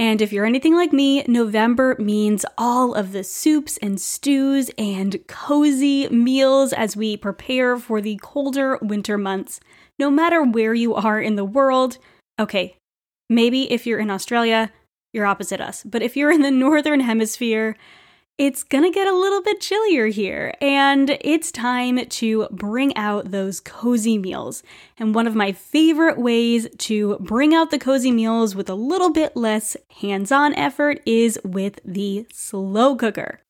And if you're anything like me, November means all of the soups and stews and cozy meals as we prepare for the colder winter months, no matter where you are in the world. Okay, maybe if you're in Australia, you're opposite us. But if you're in the northern hemisphere, it's gonna get a little bit chillier here, and it's time to bring out those cozy meals. And one of my favorite ways to bring out the cozy meals with a little bit less hands on effort is with the slow cooker.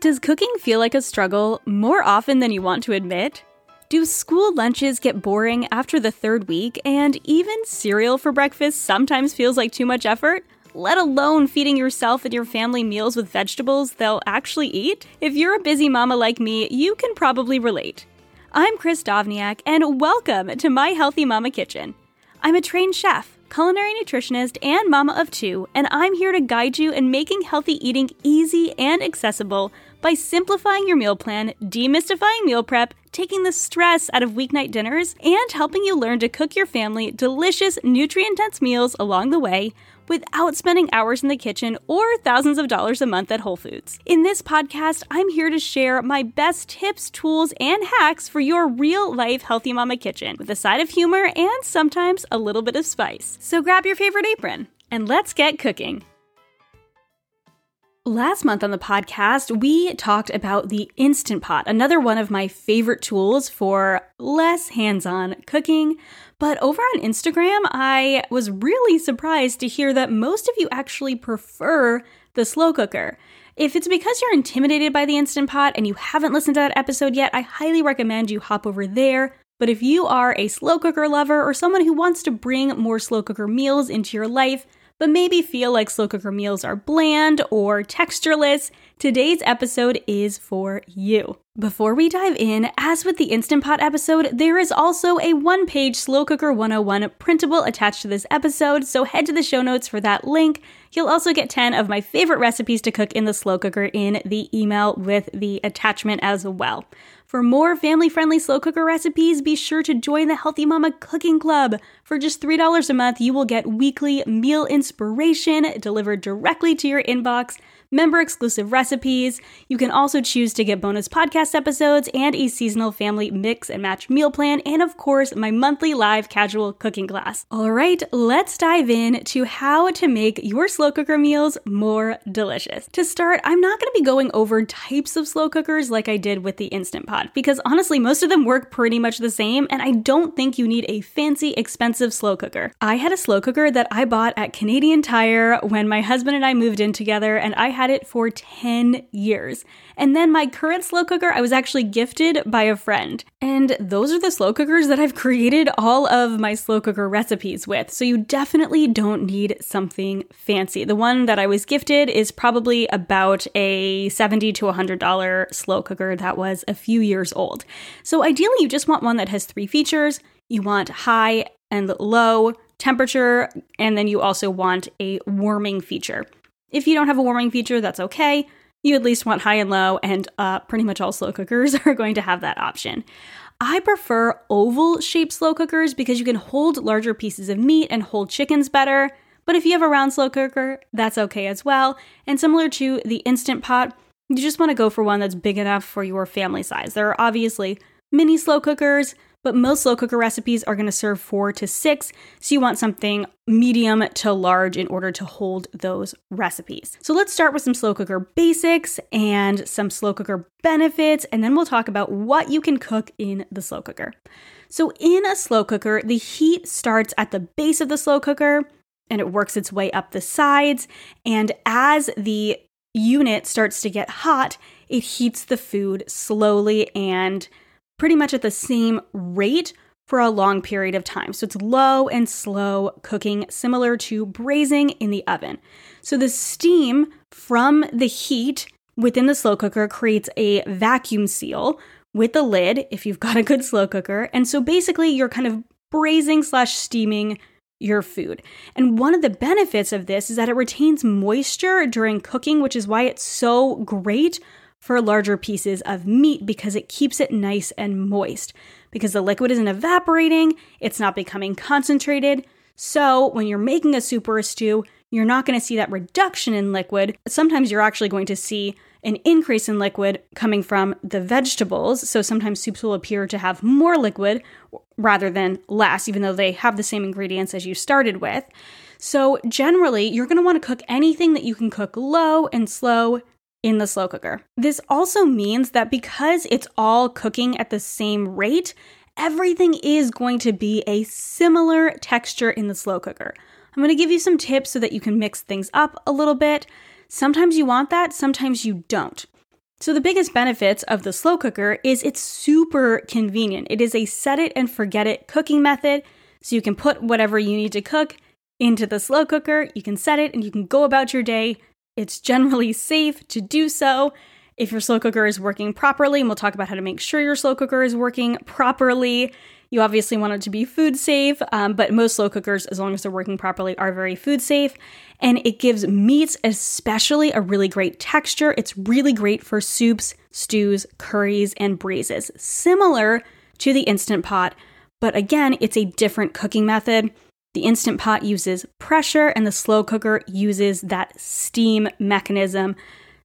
Does cooking feel like a struggle more often than you want to admit? Do school lunches get boring after the third week, and even cereal for breakfast sometimes feels like too much effort? Let alone feeding yourself and your family meals with vegetables they'll actually eat? If you're a busy mama like me, you can probably relate. I'm Kris Dovniak, and welcome to My Healthy Mama Kitchen. I'm a trained chef, culinary nutritionist, and mama of two, and I'm here to guide you in making healthy eating easy and accessible by simplifying your meal plan, demystifying meal prep, taking the stress out of weeknight dinners, and helping you learn to cook your family delicious, nutrient dense meals along the way without spending hours in the kitchen or thousands of dollars a month at Whole Foods. In this podcast, I'm here to share my best tips, tools, and hacks for your real life healthy mama kitchen with a side of humor and sometimes a little bit of spice. So grab your favorite apron and let's get cooking. Last month on the podcast, we talked about the Instant Pot, another one of my favorite tools for less hands on cooking. But over on Instagram, I was really surprised to hear that most of you actually prefer the slow cooker. If it's because you're intimidated by the Instant Pot and you haven't listened to that episode yet, I highly recommend you hop over there. But if you are a slow cooker lover or someone who wants to bring more slow cooker meals into your life, but maybe feel like slow cooker meals are bland or textureless, today's episode is for you. Before we dive in, as with the Instant Pot episode, there is also a one page Slow Cooker 101 printable attached to this episode, so head to the show notes for that link. You'll also get 10 of my favorite recipes to cook in the slow cooker in the email with the attachment as well. For more family friendly slow cooker recipes, be sure to join the Healthy Mama Cooking Club. For just $3 a month, you will get weekly meal inspiration delivered directly to your inbox member exclusive recipes. You can also choose to get bonus podcast episodes and a seasonal family mix and match meal plan, and of course, my monthly live casual cooking class. All right, let's dive in to how to make your slow cooker meals more delicious. To start, I'm not going to be going over types of slow cookers like I did with the Instant Pot, because honestly, most of them work pretty much the same, and I don't think you need a fancy, expensive slow cooker. I had a slow cooker that I bought at Canadian Tire when my husband and I moved in together, and I had had it for 10 years. And then my current slow cooker, I was actually gifted by a friend. And those are the slow cookers that I've created all of my slow cooker recipes with. So you definitely don't need something fancy. The one that I was gifted is probably about a 70 to $100 slow cooker that was a few years old. So ideally, you just want one that has three features. You want high and low temperature, and then you also want a warming feature. If you don't have a warming feature, that's okay. You at least want high and low, and uh, pretty much all slow cookers are going to have that option. I prefer oval shaped slow cookers because you can hold larger pieces of meat and hold chickens better. But if you have a round slow cooker, that's okay as well. And similar to the Instant Pot, you just want to go for one that's big enough for your family size. There are obviously mini slow cookers, but most slow cooker recipes are going to serve four to six. So you want something medium to large in order to hold those recipes. So let's start with some slow cooker basics and some slow cooker benefits, and then we'll talk about what you can cook in the slow cooker. So in a slow cooker, the heat starts at the base of the slow cooker and it works its way up the sides. And as the unit starts to get hot, it heats the food slowly and pretty much at the same rate for a long period of time. So it's low and slow cooking, similar to braising in the oven. So the steam from the heat within the slow cooker creates a vacuum seal with the lid if you've got a good slow cooker. And so basically, you're kind of braising slash steaming your food. And one of the benefits of this is that it retains moisture during cooking, which is why it's so great for larger pieces of meat because it keeps it nice and moist. Because the liquid isn't evaporating, it's not becoming concentrated. So, when you're making a soup or a stew, you're not going to see that reduction in liquid. Sometimes you're actually going to see an increase in liquid coming from the vegetables. So, sometimes soups will appear to have more liquid rather than less, even though they have the same ingredients as you started with. So, generally, you're going to want to cook anything that you can cook low and slow in the slow cooker. This also means that because it's all cooking at the same rate, everything is going to be a similar texture in the slow cooker. I'm going to give you some tips so that you can mix things up a little bit. Sometimes you want that, sometimes you don't. So, the biggest benefits of the slow cooker is it's super convenient. It is a set it and forget it cooking method. So, you can put whatever you need to cook into the slow cooker, you can set it, and you can go about your day it's generally safe to do so if your slow cooker is working properly, and we'll talk about how to make sure your slow cooker is working properly. You obviously want it to be food safe, um, but most slow cookers, as long as they're working properly, are very food safe. And it gives meats, especially, a really great texture. It's really great for soups, stews, curries, and braises, similar to the Instant Pot. But again, it's a different cooking method. The Instant Pot uses pressure, and the slow cooker uses that steam mechanism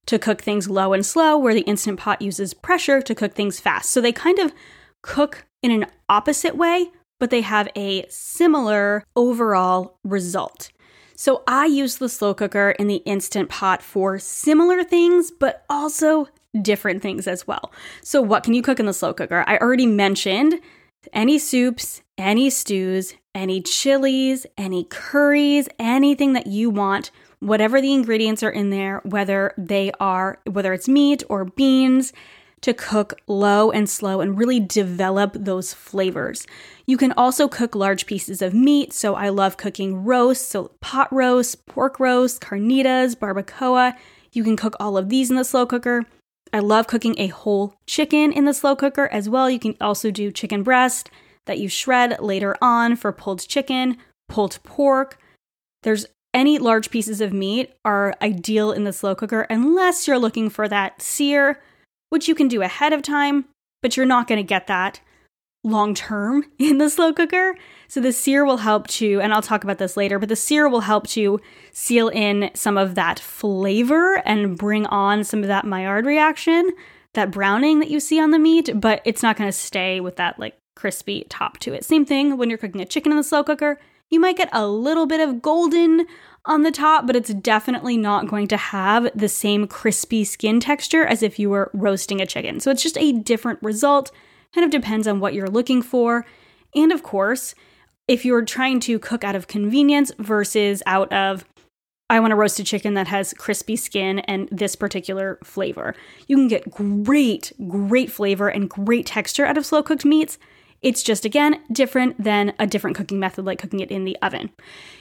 to cook things low and slow, where the Instant Pot uses pressure to cook things fast. So they kind of cook in an opposite way, but they have a similar overall result. So I use the slow cooker and the Instant Pot for similar things, but also different things as well. So, what can you cook in the slow cooker? I already mentioned any soups, any stews, any chilies, any curries, anything that you want, whatever the ingredients are in there, whether they are, whether it's meat or beans, to cook low and slow and really develop those flavors. You can also cook large pieces of meat. So I love cooking roasts, so pot roast, pork roast, carnitas, barbacoa. You can cook all of these in the slow cooker. I love cooking a whole chicken in the slow cooker as well. You can also do chicken breast that you shred later on for pulled chicken, pulled pork. There's any large pieces of meat are ideal in the slow cooker unless you're looking for that sear, which you can do ahead of time, but you're not going to get that long term in the slow cooker. So the sear will help to, and I'll talk about this later, but the sear will help to seal in some of that flavor and bring on some of that Maillard reaction, that browning that you see on the meat, but it's not going to stay with that like crispy top to it. Same thing when you're cooking a chicken in the slow cooker. You might get a little bit of golden on the top, but it's definitely not going to have the same crispy skin texture as if you were roasting a chicken. So it's just a different result. Kind of depends on what you're looking for. And of course, if you're trying to cook out of convenience versus out of I want to roast a chicken that has crispy skin and this particular flavor. You can get great, great flavor and great texture out of slow cooked meats it's just, again, different than a different cooking method like cooking it in the oven.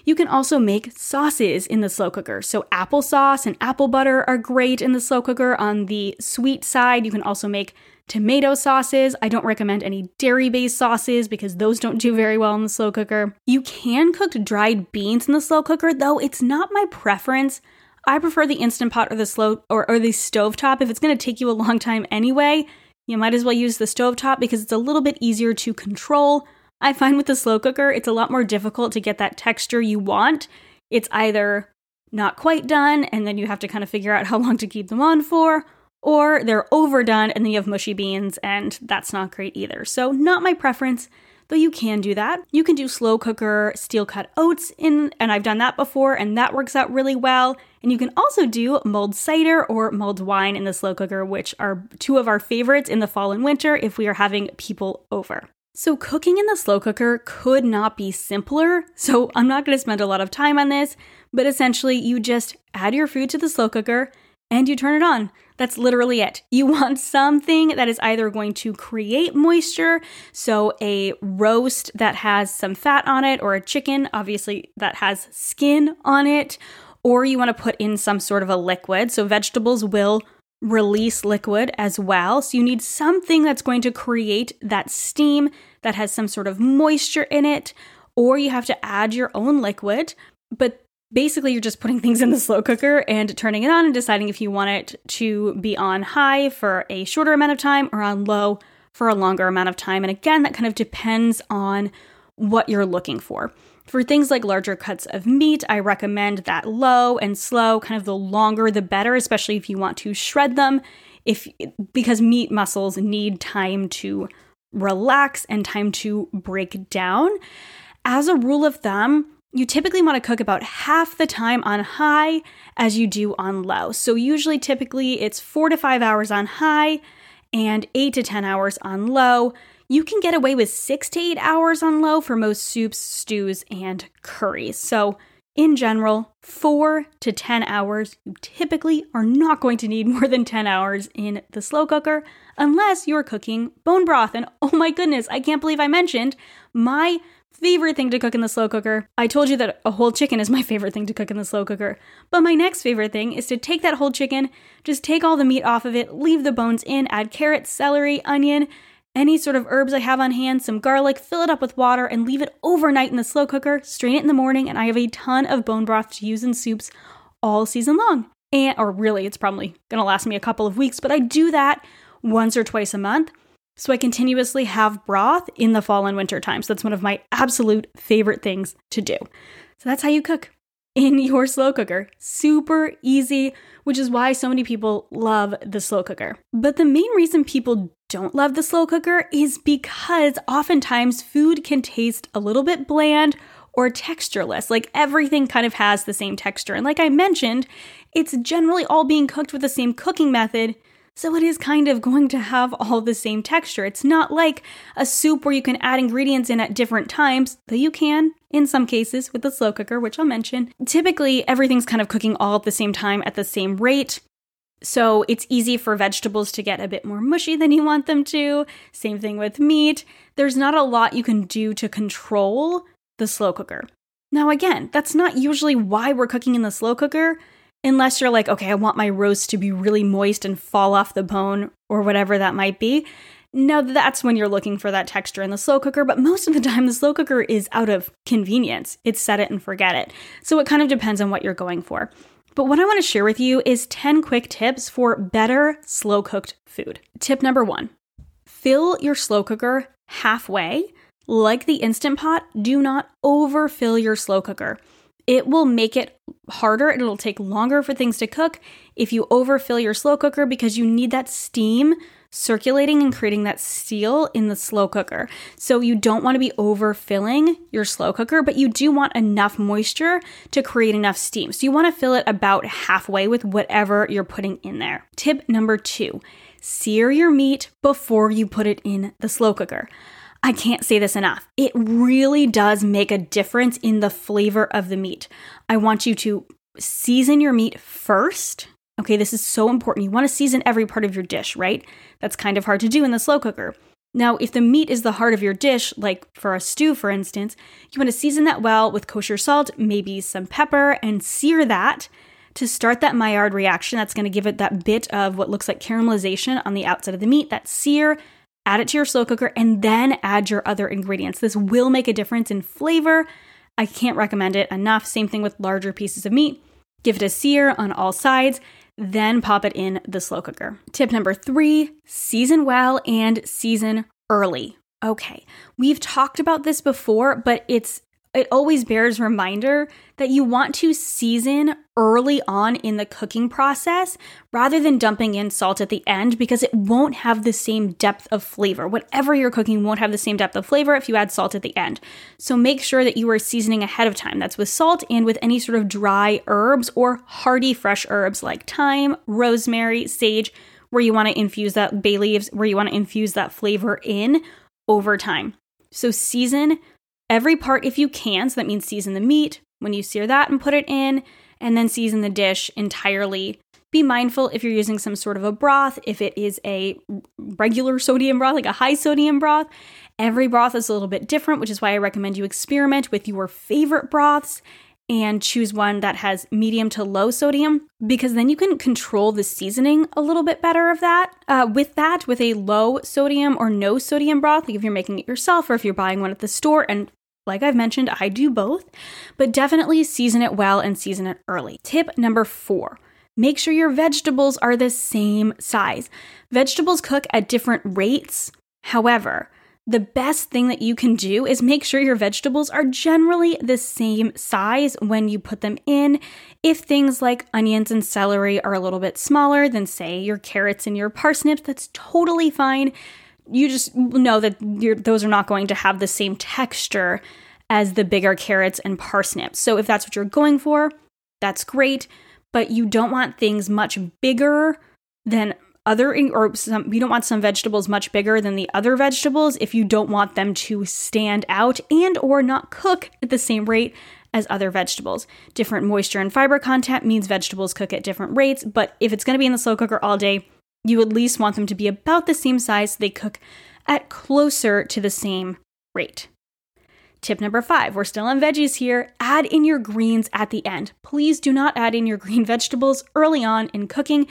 You can also make sauces in the slow cooker. So, applesauce and apple butter are great in the slow cooker. On the sweet side, you can also make tomato sauces. I don't recommend any dairy based sauces because those don't do very well in the slow cooker. You can cook dried beans in the slow cooker, though it's not my preference. I prefer the instant pot or the slow or, or the stove top if it's going to take you a long time anyway you might as well use the stovetop because it's a little bit easier to control. I find with the slow cooker, it's a lot more difficult to get that texture you want. It's either not quite done, and then you have to kind of figure out how long to keep them on for, or they're overdone and then you have mushy beans, and that's not great either. So, not my preference, though you can do that. You can do slow cooker steel cut oats in, and I've done that before, and that works out really well. And you can also do mulled cider or mulled wine in the slow cooker, which are two of our favorites in the fall and winter if we are having people over. So, cooking in the slow cooker could not be simpler, so I'm not going to spend a lot of time on this, but essentially, you just add your food to the slow cooker and you turn it on. That's literally it. You want something that is either going to create moisture, so a roast that has some fat on it, or a chicken, obviously, that has skin on it, or you want to put in some sort of a liquid. So, vegetables will release liquid as well. So you need something that's going to create that steam that has some sort of moisture in it, or you have to add your own liquid. But basically, you're just putting things in the slow cooker and turning it on and deciding if you want it to be on high for a shorter amount of time or on low for a longer amount of time. And again, that kind of depends on what you're looking for. For things like larger cuts of meat, I recommend that low and slow, kind of the longer the better, especially if you want to shred them. If because meat muscles need time to relax and time to break down. As a rule of thumb, you typically want to cook about half the time on high as you do on low. So, usually, typically, it's four to five hours on high and eight to 10 hours on low. You can get away with six to eight hours on low for most soups, stews, and curries. So, in general, four to 10 hours. You typically are not going to need more than 10 hours in the slow cooker unless you're cooking bone broth. And oh my goodness, I can't believe I mentioned my favorite thing to cook in the slow cooker. I told you that a whole chicken is my favorite thing to cook in the slow cooker. But my next favorite thing is to take that whole chicken, just take all the meat off of it, leave the bones in, add carrots, celery, onion, any sort of herbs I have on hand, some garlic, fill it up with water, and leave it overnight in the slow cooker. Strain it in the morning, and I have a ton of bone broth to use in soups all season long. And, or really, it's probably gonna last me a couple of weeks, but I do that once or twice a month. So I continuously have broth in the fall and winter time. So that's one of my absolute favorite things to do. So that's how you cook in your slow cooker. Super easy, which is why so many people love the slow cooker. But the main reason people don't love the slow cooker is because oftentimes food can taste a little bit bland or textureless. Like everything kind of has the same texture. And like I mentioned, it's generally all being cooked with the same cooking method. So it is kind of going to have all the same texture. It's not like a soup where you can add ingredients in at different times, though you can in some cases with the slow cooker, which I'll mention. Typically, everything's kind of cooking all at the same time at the same rate. So it's easy for vegetables to get a bit more mushy than you want them to. Same thing with meat. There's not a lot you can do to control the slow cooker. Now, again, that's not usually why we're cooking in the slow cooker unless you're like, okay, I want my roast to be really moist and fall off the bone or whatever that might be. No, that's when you're looking for that texture in the slow cooker, but most of the time the slow cooker is out of convenience. It's set it and forget it. So it kind of depends on what you're going for. But what I want to share with you is 10 quick tips for better slow cooked food. Tip number one fill your slow cooker halfway. Like the Instant Pot, do not overfill your slow cooker it will make it harder. And it'll take longer for things to cook if you overfill your slow cooker because you need that steam circulating and creating that steel in the slow cooker. So you don't want to be overfilling your slow cooker, but you do want enough moisture to create enough steam. So you want to fill it about halfway with whatever you're putting in there. Tip number two sear your meat before you put it in the slow cooker. I can't say this enough. It really does make a difference in the flavor of the meat. I want you to season your meat first. Okay, this is so important. You want to season every part of your dish, right? That's kind of hard to do in the slow cooker. Now, if the meat is the heart of your dish, like for a stew, for instance, you want to season that well with kosher salt, maybe some pepper, and sear that to start that Maillard reaction. That's going to give it that bit of what looks like caramelization on the outside of the meat, that sear, add it to your slow cooker, and then add your other ingredients. This will make a difference in flavor. I can't recommend it enough. Same thing with larger pieces of meat. Give it a sear on all sides, then pop it in the slow cooker. Tip number three season well and season early. Okay, we've talked about this before, but it's it always bears reminder that you want to season early on in the cooking process rather than dumping in salt at the end because it won't have the same depth of flavor. Whatever you're cooking won't have the same depth of flavor if you add salt at the end. So make sure that you are seasoning ahead of time. That's with salt and with any sort of dry herbs or hearty fresh herbs like thyme, rosemary, sage, where you want to infuse that bay leaves, where you want to infuse that flavor in over time. So season every part if you can. So that means season the meat when you sear that and put it in, and then season the dish entirely. Be mindful if you're using some sort of a broth, if it is a regular sodium broth, like a high sodium broth. Every broth is a little bit different, which is why I recommend you experiment with your favorite broths and choose one that has medium to low sodium because then you can control the seasoning a little bit better of that uh, with that with a low sodium or no sodium broth like if you're making it yourself or if you're buying one at the store and like I've mentioned, I do both, but definitely season it well and season it early. Tip number four make sure your vegetables are the same size. Vegetables cook at different rates. However, the best thing that you can do is make sure your vegetables are generally the same size when you put them in. If things like onions and celery are a little bit smaller than, say, your carrots and your parsnips, that's totally fine you just know that those are not going to have the same texture as the bigger carrots and parsnips. So if that's what you're going for, that's great, but you don't want things much bigger than other or some you don't want some vegetables much bigger than the other vegetables if you don't want them to stand out and or not cook at the same rate as other vegetables. Different moisture and fiber content means vegetables cook at different rates, but if it's going to be in the slow cooker all day, you at least want them to be about the same size so they cook at closer to the same rate. Tip number five, we're still on veggies here. Add in your greens at the end. Please do not add in your green vegetables early on in cooking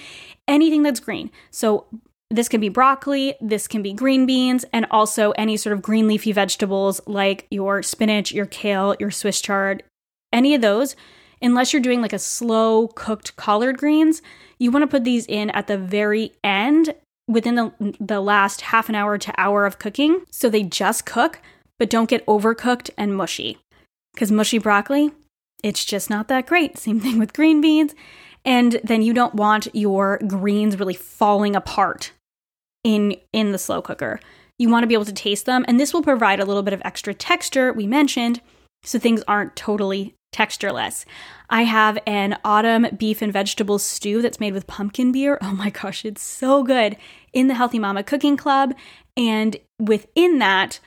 anything that's green. So, this can be broccoli, this can be green beans, and also any sort of green leafy vegetables like your spinach, your kale, your Swiss chard, any of those. Unless you're doing like a slow cooked collard greens, you want to put these in at the very end within the, the last half an hour to hour of cooking so they just cook but don't get overcooked and mushy. Because mushy broccoli, it's just not that great. Same thing with green beans. And then you don't want your greens really falling apart in in the slow cooker. You want to be able to taste them, and this will provide a little bit of extra texture we mentioned, so things aren't totally textureless. I have an autumn beef and vegetable stew that's made with pumpkin beer. Oh my gosh, it's so good in the Healthy Mama Cooking Club. And within that,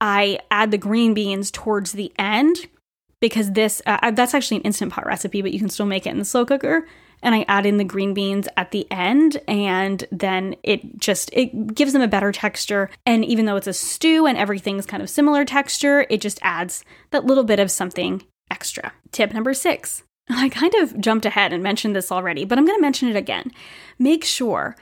I add the green beans towards the end because this uh, that's actually an instant pot recipe, but you can still make it in the slow cooker. And I add in the green beans at the end, and then it just it gives them a better texture. And even though it's a stew and everything's kind of similar texture, it just adds that little bit of something extra. Tip number six. I kind of jumped ahead and mentioned this already, but I'm going to mention it again. Make sure,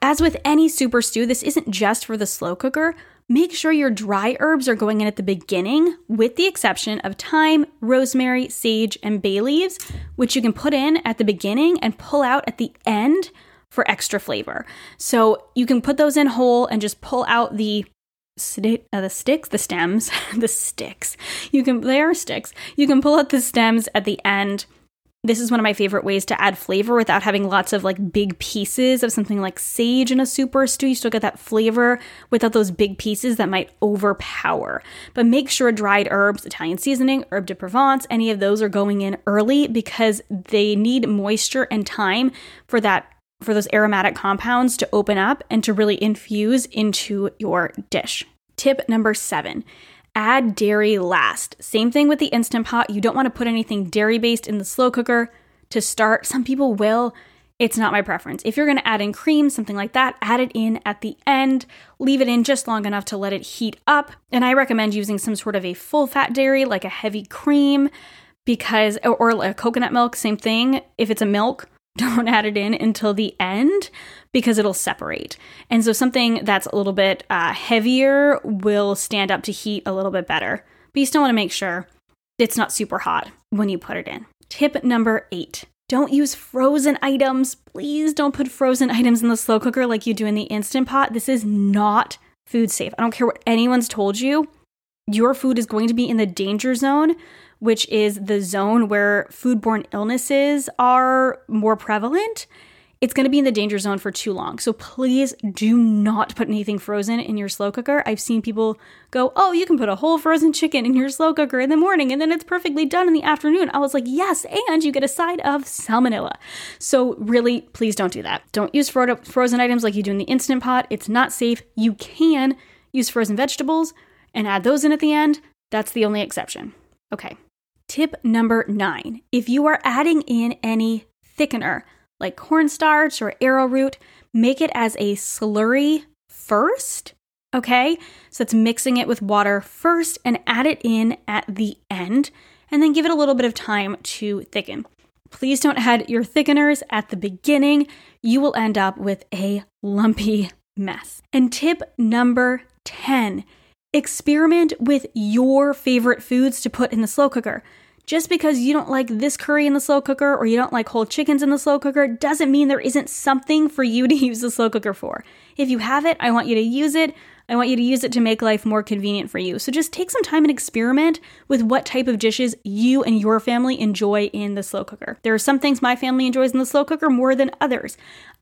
as with any super stew, this isn't just for the slow cooker. Make sure your dry herbs are going in at the beginning, with the exception of thyme, rosemary, sage, and bay leaves, which you can put in at the beginning and pull out at the end for extra flavor. So you can put those in whole and just pull out the sti- uh, the sticks, the stems, the sticks. You can they are sticks. You can pull out the stems at the end. This is one of my favorite ways to add flavor without having lots of like big pieces of something like sage in a soup super stew. You still get that flavor without those big pieces that might overpower. But make sure dried herbs, Italian seasoning, herb de Provence, any of those are going in early because they need moisture and time for that for those aromatic compounds to open up and to really infuse into your dish. Tip number seven add dairy last. Same thing with the Instant Pot. You don't want to put anything dairy based in the slow cooker to start. Some people will. It's not my preference. If you're going to add in cream, something like that, add it in at the end. Leave it in just long enough to let it heat up. And I recommend using some sort of a full fat dairy, like a heavy cream, because, or, or a coconut milk, same thing. If it's a milk, don't add it in until the end because it'll separate. And so something that's a little bit uh, heavier will stand up to heat a little bit better. But you still want to make sure it's not super hot when you put it in. Tip number eight Don't use frozen items. Please don't put frozen items in the slow cooker like you do in the Instant Pot. This is not food safe. I don't care what anyone's told you. Your food is going to be in the danger zone, which is the zone where foodborne illnesses are more prevalent it's going to be in the danger zone for too long. So please do not put anything frozen in your slow cooker. I've seen people go, Oh, you can put a whole frozen chicken in your slow cooker in the morning and then it's perfectly done in the afternoon. I was like, Yes, and you get a side of salmonella. So really, please don't do that. Don't use fro- frozen items like you do in the Instant Pot. It's not safe. You can use frozen vegetables and add those in at the end. That's the only exception. Okay. Tip number nine if you are adding in any thickener, like cornstarch or arrowroot, make it as a slurry first. Okay, so it's mixing it with water first and add it in at the end, and then give it a little bit of time to thicken. Please don't add your thickeners at the beginning. You will end up with a lumpy mess. And tip number 10 experiment with your favorite foods to put in the slow cooker. Just because you don't like this curry in the slow cooker or you don't like whole chickens in the slow cooker doesn't mean there isn't something for you to use the slow cooker for. If you have it, I want you to use it. I want you to use it to make life more convenient for you. So just take some time and experiment with what type of dishes you and your family enjoy in the slow cooker. There are some things my family enjoys in the slow cooker more than others.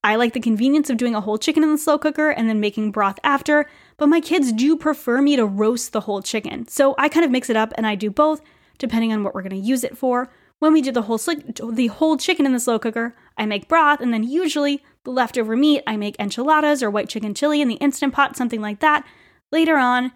I like the convenience of doing a whole chicken in the slow cooker and then making broth after, but my kids do prefer me to roast the whole chicken. So I kind of mix it up and I do both depending on what we're going to use it for. When we do the whole the whole chicken in the slow cooker, I make broth, and then usually the leftover meat, I make enchiladas or white chicken chili in the instant pot, something like that. Later on,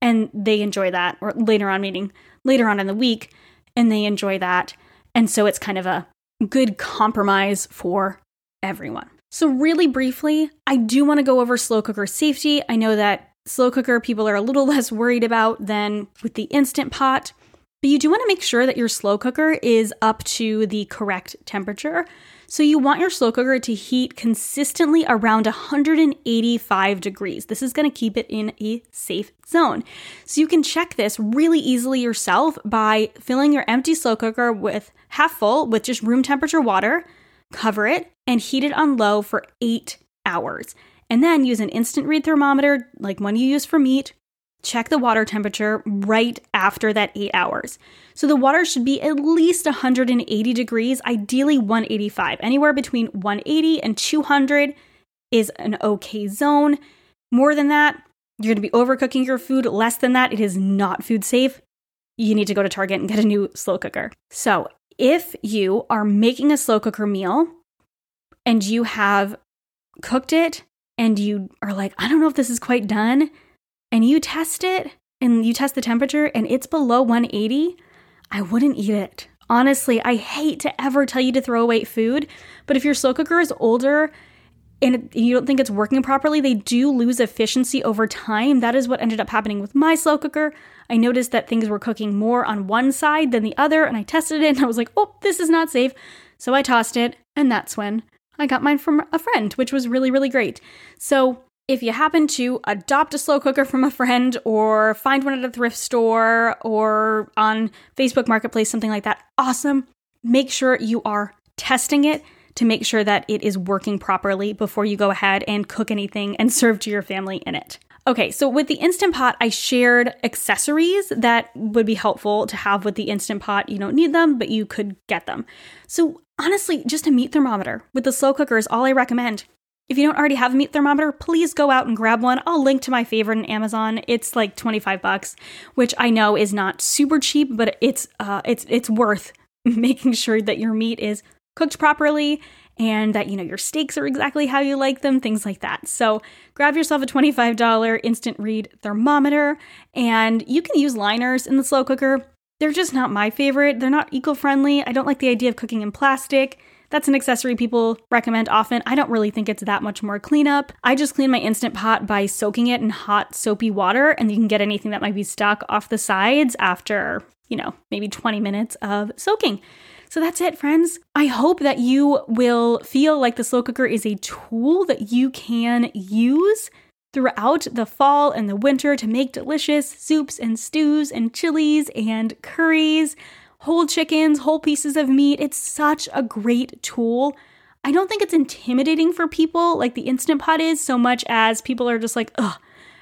and they enjoy that, or later on, meaning later on in the week, and they enjoy that. And so it's kind of a good compromise for everyone. So, really briefly, I do want to go over slow cooker safety. I know that slow cooker people are a little less worried about than with the instant pot. But you do want to make sure that your slow cooker is up to the correct temperature. So you want your slow cooker to heat consistently around 185 degrees. This is going to keep it in a safe zone. So you can check this really easily yourself by filling your empty slow cooker with half full with just room temperature water, cover it, and heat it on low for eight hours. And then use an instant read thermometer like one you use for meat check the water temperature right after that eight hours. So the water should be at least 180 degrees, ideally 185. Anywhere between 180 and 200 is an okay zone. More than that, you're going to be overcooking your food. Less than that, it is not food safe. You need to go to Target and get a new slow cooker. So, if you are making a slow cooker meal and you have cooked it and you are like, I don't know if this is quite done, and you test it and you test the temperature and it's below 180, I wouldn't eat it. Honestly, I hate to ever tell you to throw away food, but if your slow cooker is older and you don't think it's working properly, they do lose efficiency over time. That is what ended up happening with my slow cooker. I noticed that things were cooking more on one side than the other, and I tested it and I was like, oh, this is not safe. So I tossed it, and that's when I got mine from a friend, which was really, really great. So if you happen to adopt a slow cooker from a friend or find one at a thrift store or on Facebook Marketplace, something like that, awesome. Make sure you are testing it to make sure that it is working properly before you go ahead and cook anything and serve to your family in it. Okay, so with the Instant Pot, I shared accessories that would be helpful to have with the Instant Pot. You don't need them, but you could get them. So honestly, just a meat thermometer with the slow cooker is all I recommend. If you don't already have a meat thermometer, please go out and grab one. I'll link to my favorite on Amazon. It's like 25 bucks, which I know is not super cheap, but it's uh it's it's worth making sure that your meat is cooked properly and that you know your steaks are exactly how you like them, things like that. So, grab yourself a $25 instant read thermometer and you can use liners in the slow cooker. They're just not my favorite. They're not eco-friendly. I don't like the idea of cooking in plastic. That's an accessory people recommend often. I don't really think it's that much more cleanup. I just clean my Instant Pot by soaking it in hot, soapy water, and you can get anything that might be stuck off the sides after, you know, maybe 20 minutes of soaking. So that's it, friends. I hope that you will feel like the slow cooker is a tool that you can use throughout the fall and the winter to make delicious soups and stews and chilies and curries whole chickens, whole pieces of meat. It's such a great tool. I don't think it's intimidating for people like the Instant Pot is so much as people are just like, ugh,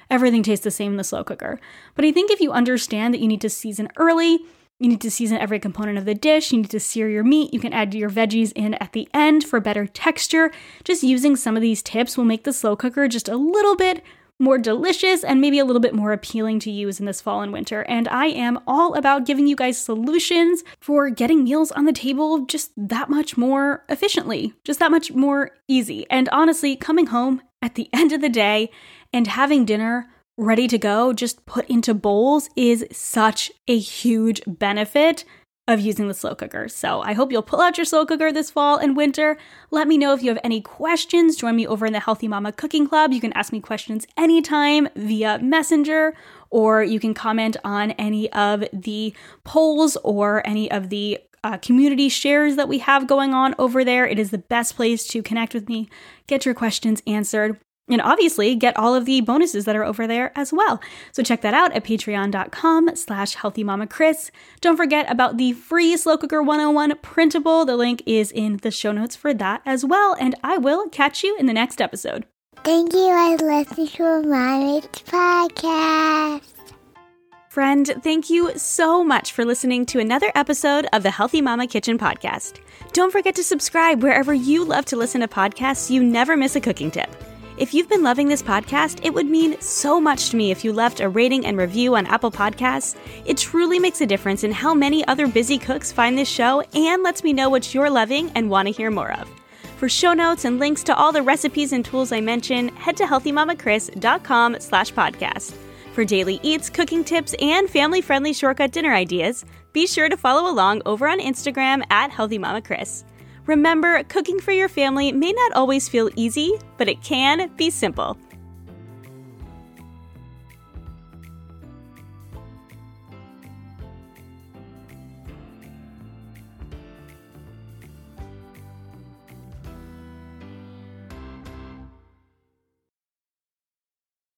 everything tastes the same in the slow cooker. But I think if you understand that you need to season early, you need to season every component of the dish. You need to sear your meat. You can add your veggies in at the end for better texture. Just using some of these tips will make the slow cooker just a little bit more delicious and maybe a little bit more appealing to use in this fall and winter. And I am all about giving you guys solutions for getting meals on the table just that much more efficiently, just that much more easy. And honestly, coming home at the end of the day and having dinner ready to go, just put into bowls, is such a huge benefit of using the slow cooker. So I hope you'll pull out your slow cooker this fall and winter. Let me know if you have any questions. Join me over in the Healthy Mama Cooking Club. You can ask me questions anytime via Messenger, or you can comment on any of the polls or any of the uh, community shares that we have going on over there. It is the best place to connect with me, get your questions answered and obviously get all of the bonuses that are over there as well. So check that out at patreon.com slash healthymamakris. Don't forget about the free Slow Cooker 101 printable. The link is in the show notes for that as well. And I will catch you in the next episode. Thank you for listening to Mommy's podcast. Friend, thank you so much for listening to another episode of the Healthy Mama Kitchen podcast. Don't forget to subscribe wherever you love to listen to podcasts so you never miss a cooking tip. If you've been loving this podcast, it would mean so much to me if you left a rating and review on Apple Podcasts. It truly makes a difference in how many other busy cooks find this show and lets me know what you're loving and want to hear more of. For show notes and links to all the recipes and tools I mention, head to healthymamakris.com slash podcast. For daily eats, cooking tips, and family-friendly shortcut dinner ideas, be sure to follow along over on Instagram at healthymamakris. Remember, cooking for your family may not always feel easy, but it can be simple.